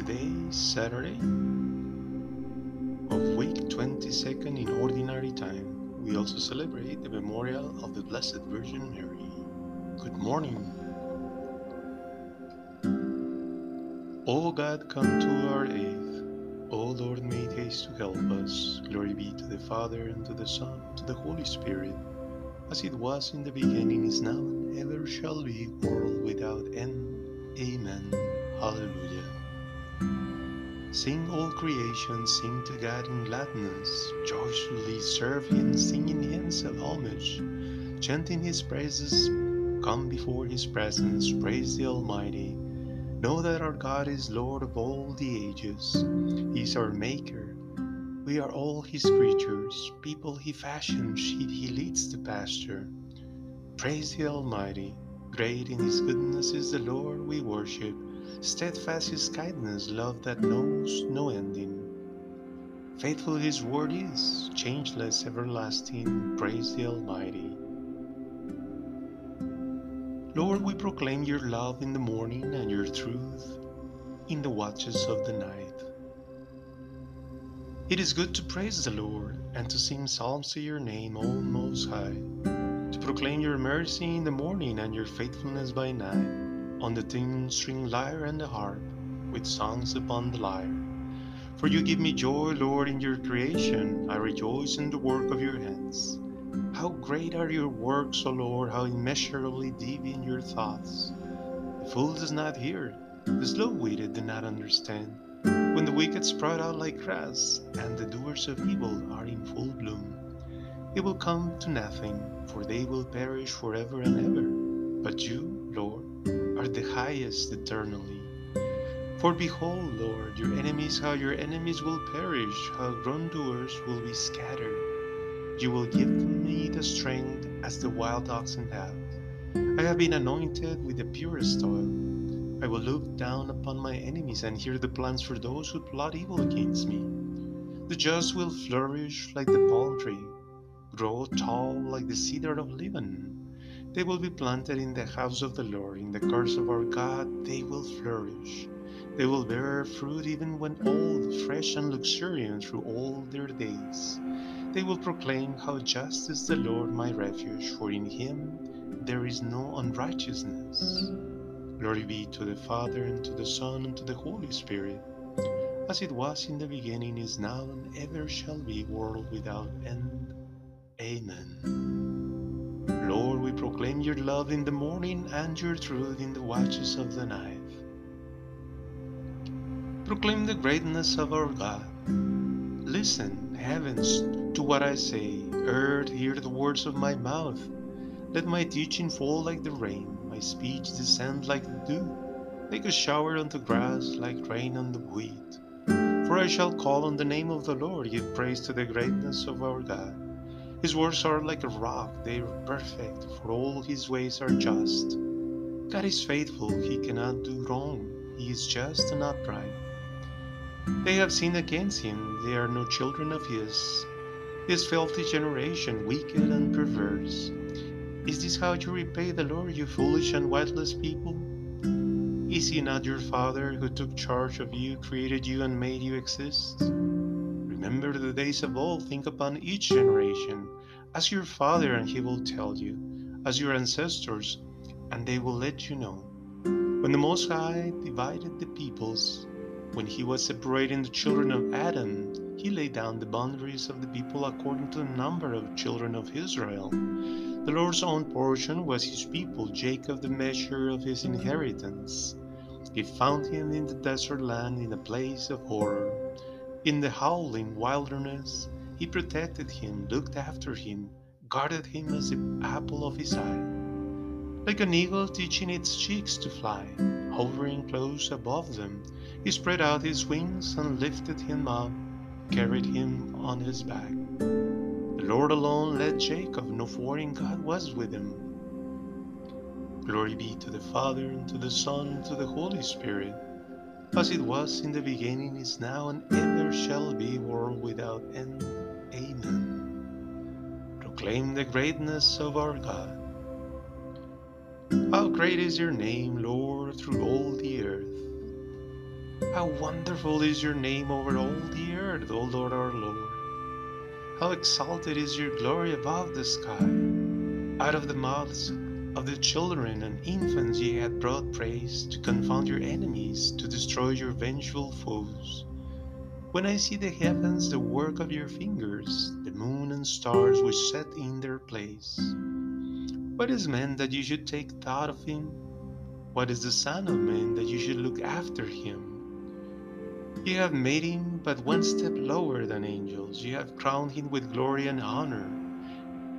Today Saturday of week 22nd in ordinary time. We also celebrate the memorial of the Blessed Virgin Mary. Good morning. O God, come to our aid. O Lord, make haste to help us. Glory be to the Father, and to the Son, and to the Holy Spirit, as it was in the beginning, is now, and ever shall be, world without end. Amen. Hallelujah. Sing all creation, sing to God in gladness, joyfully serve Him, singing hymns of homage, chanting His praises, come before His presence, praise the Almighty. Know that our God is Lord of all the ages. He is our Maker. We are all His creatures, people He fashioned, sheep He leads to pasture. Praise the Almighty. Great in His goodness is the Lord we worship. Steadfast His kindness, love that knows no ending. Faithful His word is, changeless, everlasting. Praise the Almighty. Lord, we proclaim your love in the morning and your truth in the watches of the night. It is good to praise the Lord and to sing psalms to your name, O Most High, to proclaim your mercy in the morning and your faithfulness by night, on the ten string lyre and the harp, with songs upon the lyre. For you give me joy, Lord, in your creation. I rejoice in the work of your hands. How great are your works, O Lord, how immeasurably deep in your thoughts. The fool does not hear, the slow witted do not understand. When the wicked sprout out like grass, and the doers of evil are in full bloom, it will come to nothing, for they will perish forever and ever. But you, Lord, are the highest eternally. For behold, Lord, your enemies, how your enemies will perish, how wrongdoers will be scattered. You will give me the strength as the wild oxen have. I have been anointed with the purest oil. I will look down upon my enemies and hear the plans for those who plot evil against me. The just will flourish like the palm tree, grow tall like the cedar of Lebanon. They will be planted in the house of the Lord, in the courts of our God, they will flourish. They will bear fruit even when old, fresh and luxuriant through all their days. They will proclaim how just is the Lord my refuge, for in him there is no unrighteousness. Glory be to the Father, and to the Son, and to the Holy Spirit, as it was in the beginning, is now, and ever shall be, world without end. Proclaim your love in the morning and your truth in the watches of the night. Proclaim the greatness of our God. Listen, heavens, to what I say. Earth, hear the words of my mouth. Let my teaching fall like the rain, my speech descend like the dew, like a shower on the grass, like rain on the wheat. For I shall call on the name of the Lord, give praise to the greatness of our God. His words are like a rock, they are perfect, for all his ways are just. God is faithful, he cannot do wrong, he is just and upright. They have sinned against him, they are no children of his. This filthy generation, wicked and perverse. Is this how you repay the Lord, you foolish and witless people? Is he not your Father who took charge of you, created you, and made you exist? Remember the days of old, think upon each generation. Ask your Father, and he will tell you. Ask your ancestors, and they will let you know. When the Most High divided the peoples, when he was separating the children of Adam, he laid down the boundaries of the people according to the number of children of Israel. The Lord's own portion was his people, Jacob the measure of his inheritance. He found him in the desert land in a place of horror. In the howling wilderness, he protected him, looked after him, guarded him as the apple of his eye. Like an eagle teaching its chicks to fly, hovering close above them, he spread out his wings and lifted him up, carried him on his back. The Lord alone led Jacob, no foreign God was with him. Glory be to the Father, and to the Son, and to the Holy Spirit, as it was in the beginning, is now, and ever shall be, world without end. Amen. Proclaim the greatness of our God. How great is your name, Lord, through all the earth. How wonderful is your name over all the earth, O Lord our Lord. How exalted is your glory above the sky. Out of the mouths of the children and infants ye had brought praise, to confound your enemies, to destroy your vengeful foes. When I see the heavens, the work of your fingers, the moon and stars which set in their place. What is man that you should take thought of him? What is the Son of Man that you should look after him? You have made him but one step lower than angels, you have crowned him with glory and honor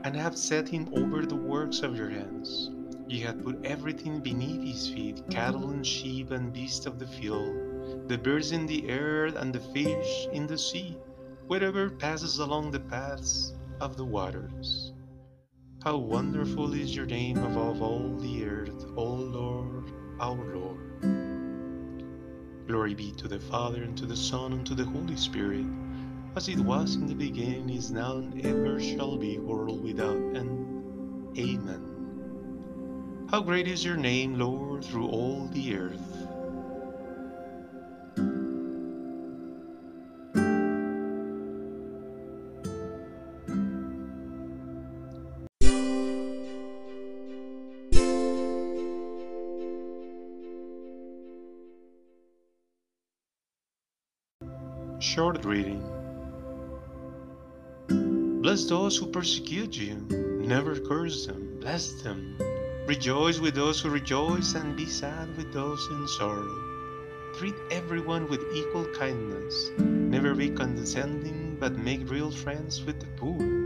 and have set him over the works of your hands. Ye have put everything beneath his feet cattle and sheep and beasts of the field, the birds in the air and the fish in the sea, whatever passes along the paths of the waters. How wonderful is your name above all the earth, O Lord, our Lord. Glory be to the Father, and to the Son, and to the Holy Spirit as it was in the beginning, is now, and ever shall be, world without end. Amen. How great is your name, Lord, through all the earth. Short reading Bless those who persecute you. Never curse them. Bless them. Rejoice with those who rejoice and be sad with those in sorrow. Treat everyone with equal kindness. Never be condescending, but make real friends with the poor.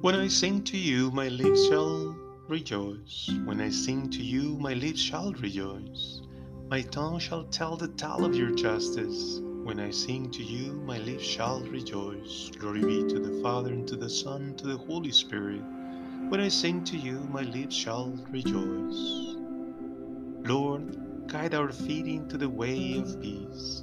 When I sing to you, my lips shall rejoice. When I sing to you, my lips shall rejoice. My tongue shall tell the tale of your justice. When I sing to you, my lips shall rejoice. Glory be to the Father, and to the Son, and to the Holy Spirit. When I sing to you, my lips shall rejoice. Lord, guide our feet into the way of peace.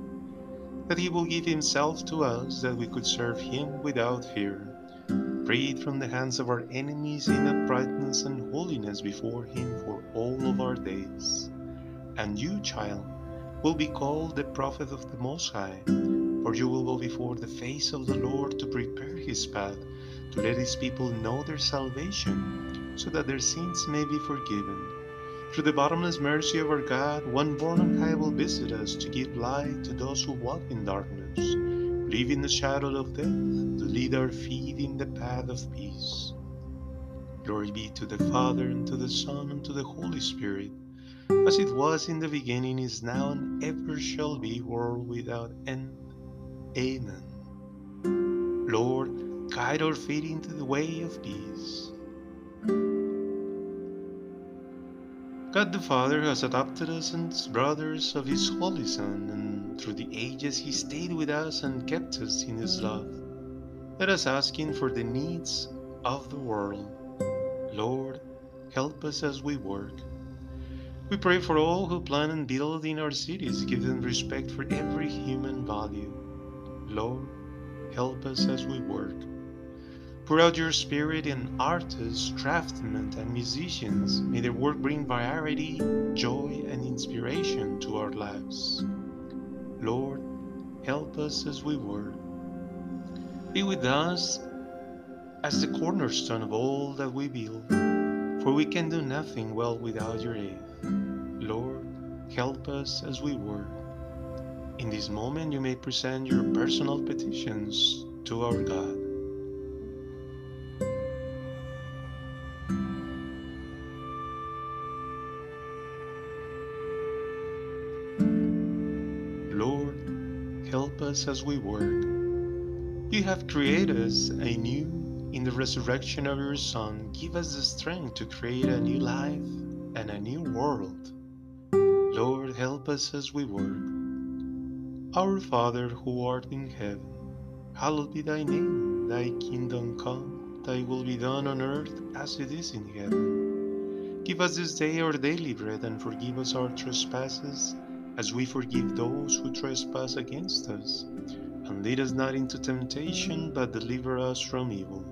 that he will give himself to us that we could serve him without fear, freed from the hands of our enemies in uprightness and holiness before him for all of our days. And you, child, will be called the prophet of the Most High, for you will go before the face of the Lord to prepare his path, to let his people know their salvation, so that their sins may be forgiven through the bottomless mercy of our God, one born on high will visit us to give light to those who walk in darkness, live in the shadow of death, to lead our feet in the path of peace. Glory be to the Father, and to the Son, and to the Holy Spirit, as it was in the beginning, is now, and ever shall be, world without end. Amen. Lord, guide our feet into the way of peace. God the Father has adopted us as brothers of His Holy Son, and through the ages He stayed with us and kept us in His love. Let us ask Him for the needs of the world. Lord, help us as we work. We pray for all who plan and build in our cities, give them respect for every human value. Lord, help us as we work. Pour out your spirit in artists, craftsmen, and musicians. May their work bring variety, joy, and inspiration to our lives. Lord, help us as we work. Be with us as the cornerstone of all that we build, for we can do nothing well without your aid. Lord, help us as we work. In this moment, you may present your personal petitions to our God. Us as we work. You have created us anew in the resurrection of your Son. Give us the strength to create a new life and a new world. Lord, help us as we work. Our Father who art in heaven, hallowed be thy name. Thy kingdom come, thy will be done on earth as it is in heaven. Give us this day our daily bread and forgive us our trespasses as we forgive those who trespass against us. And lead us not into temptation, but deliver us from evil.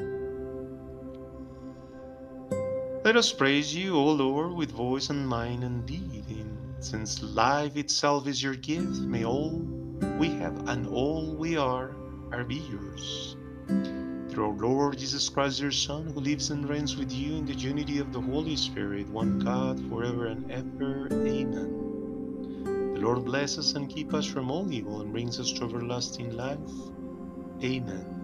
Let us praise you, O Lord, with voice and mind and deed. Since life itself is your gift, may all we have and all we are are be yours. Through our Lord Jesus Christ, your Son, who lives and reigns with you in the unity of the Holy Spirit, one God, forever and ever. Amen. The Lord bless us and keep us from all evil and brings us to everlasting life. Amen.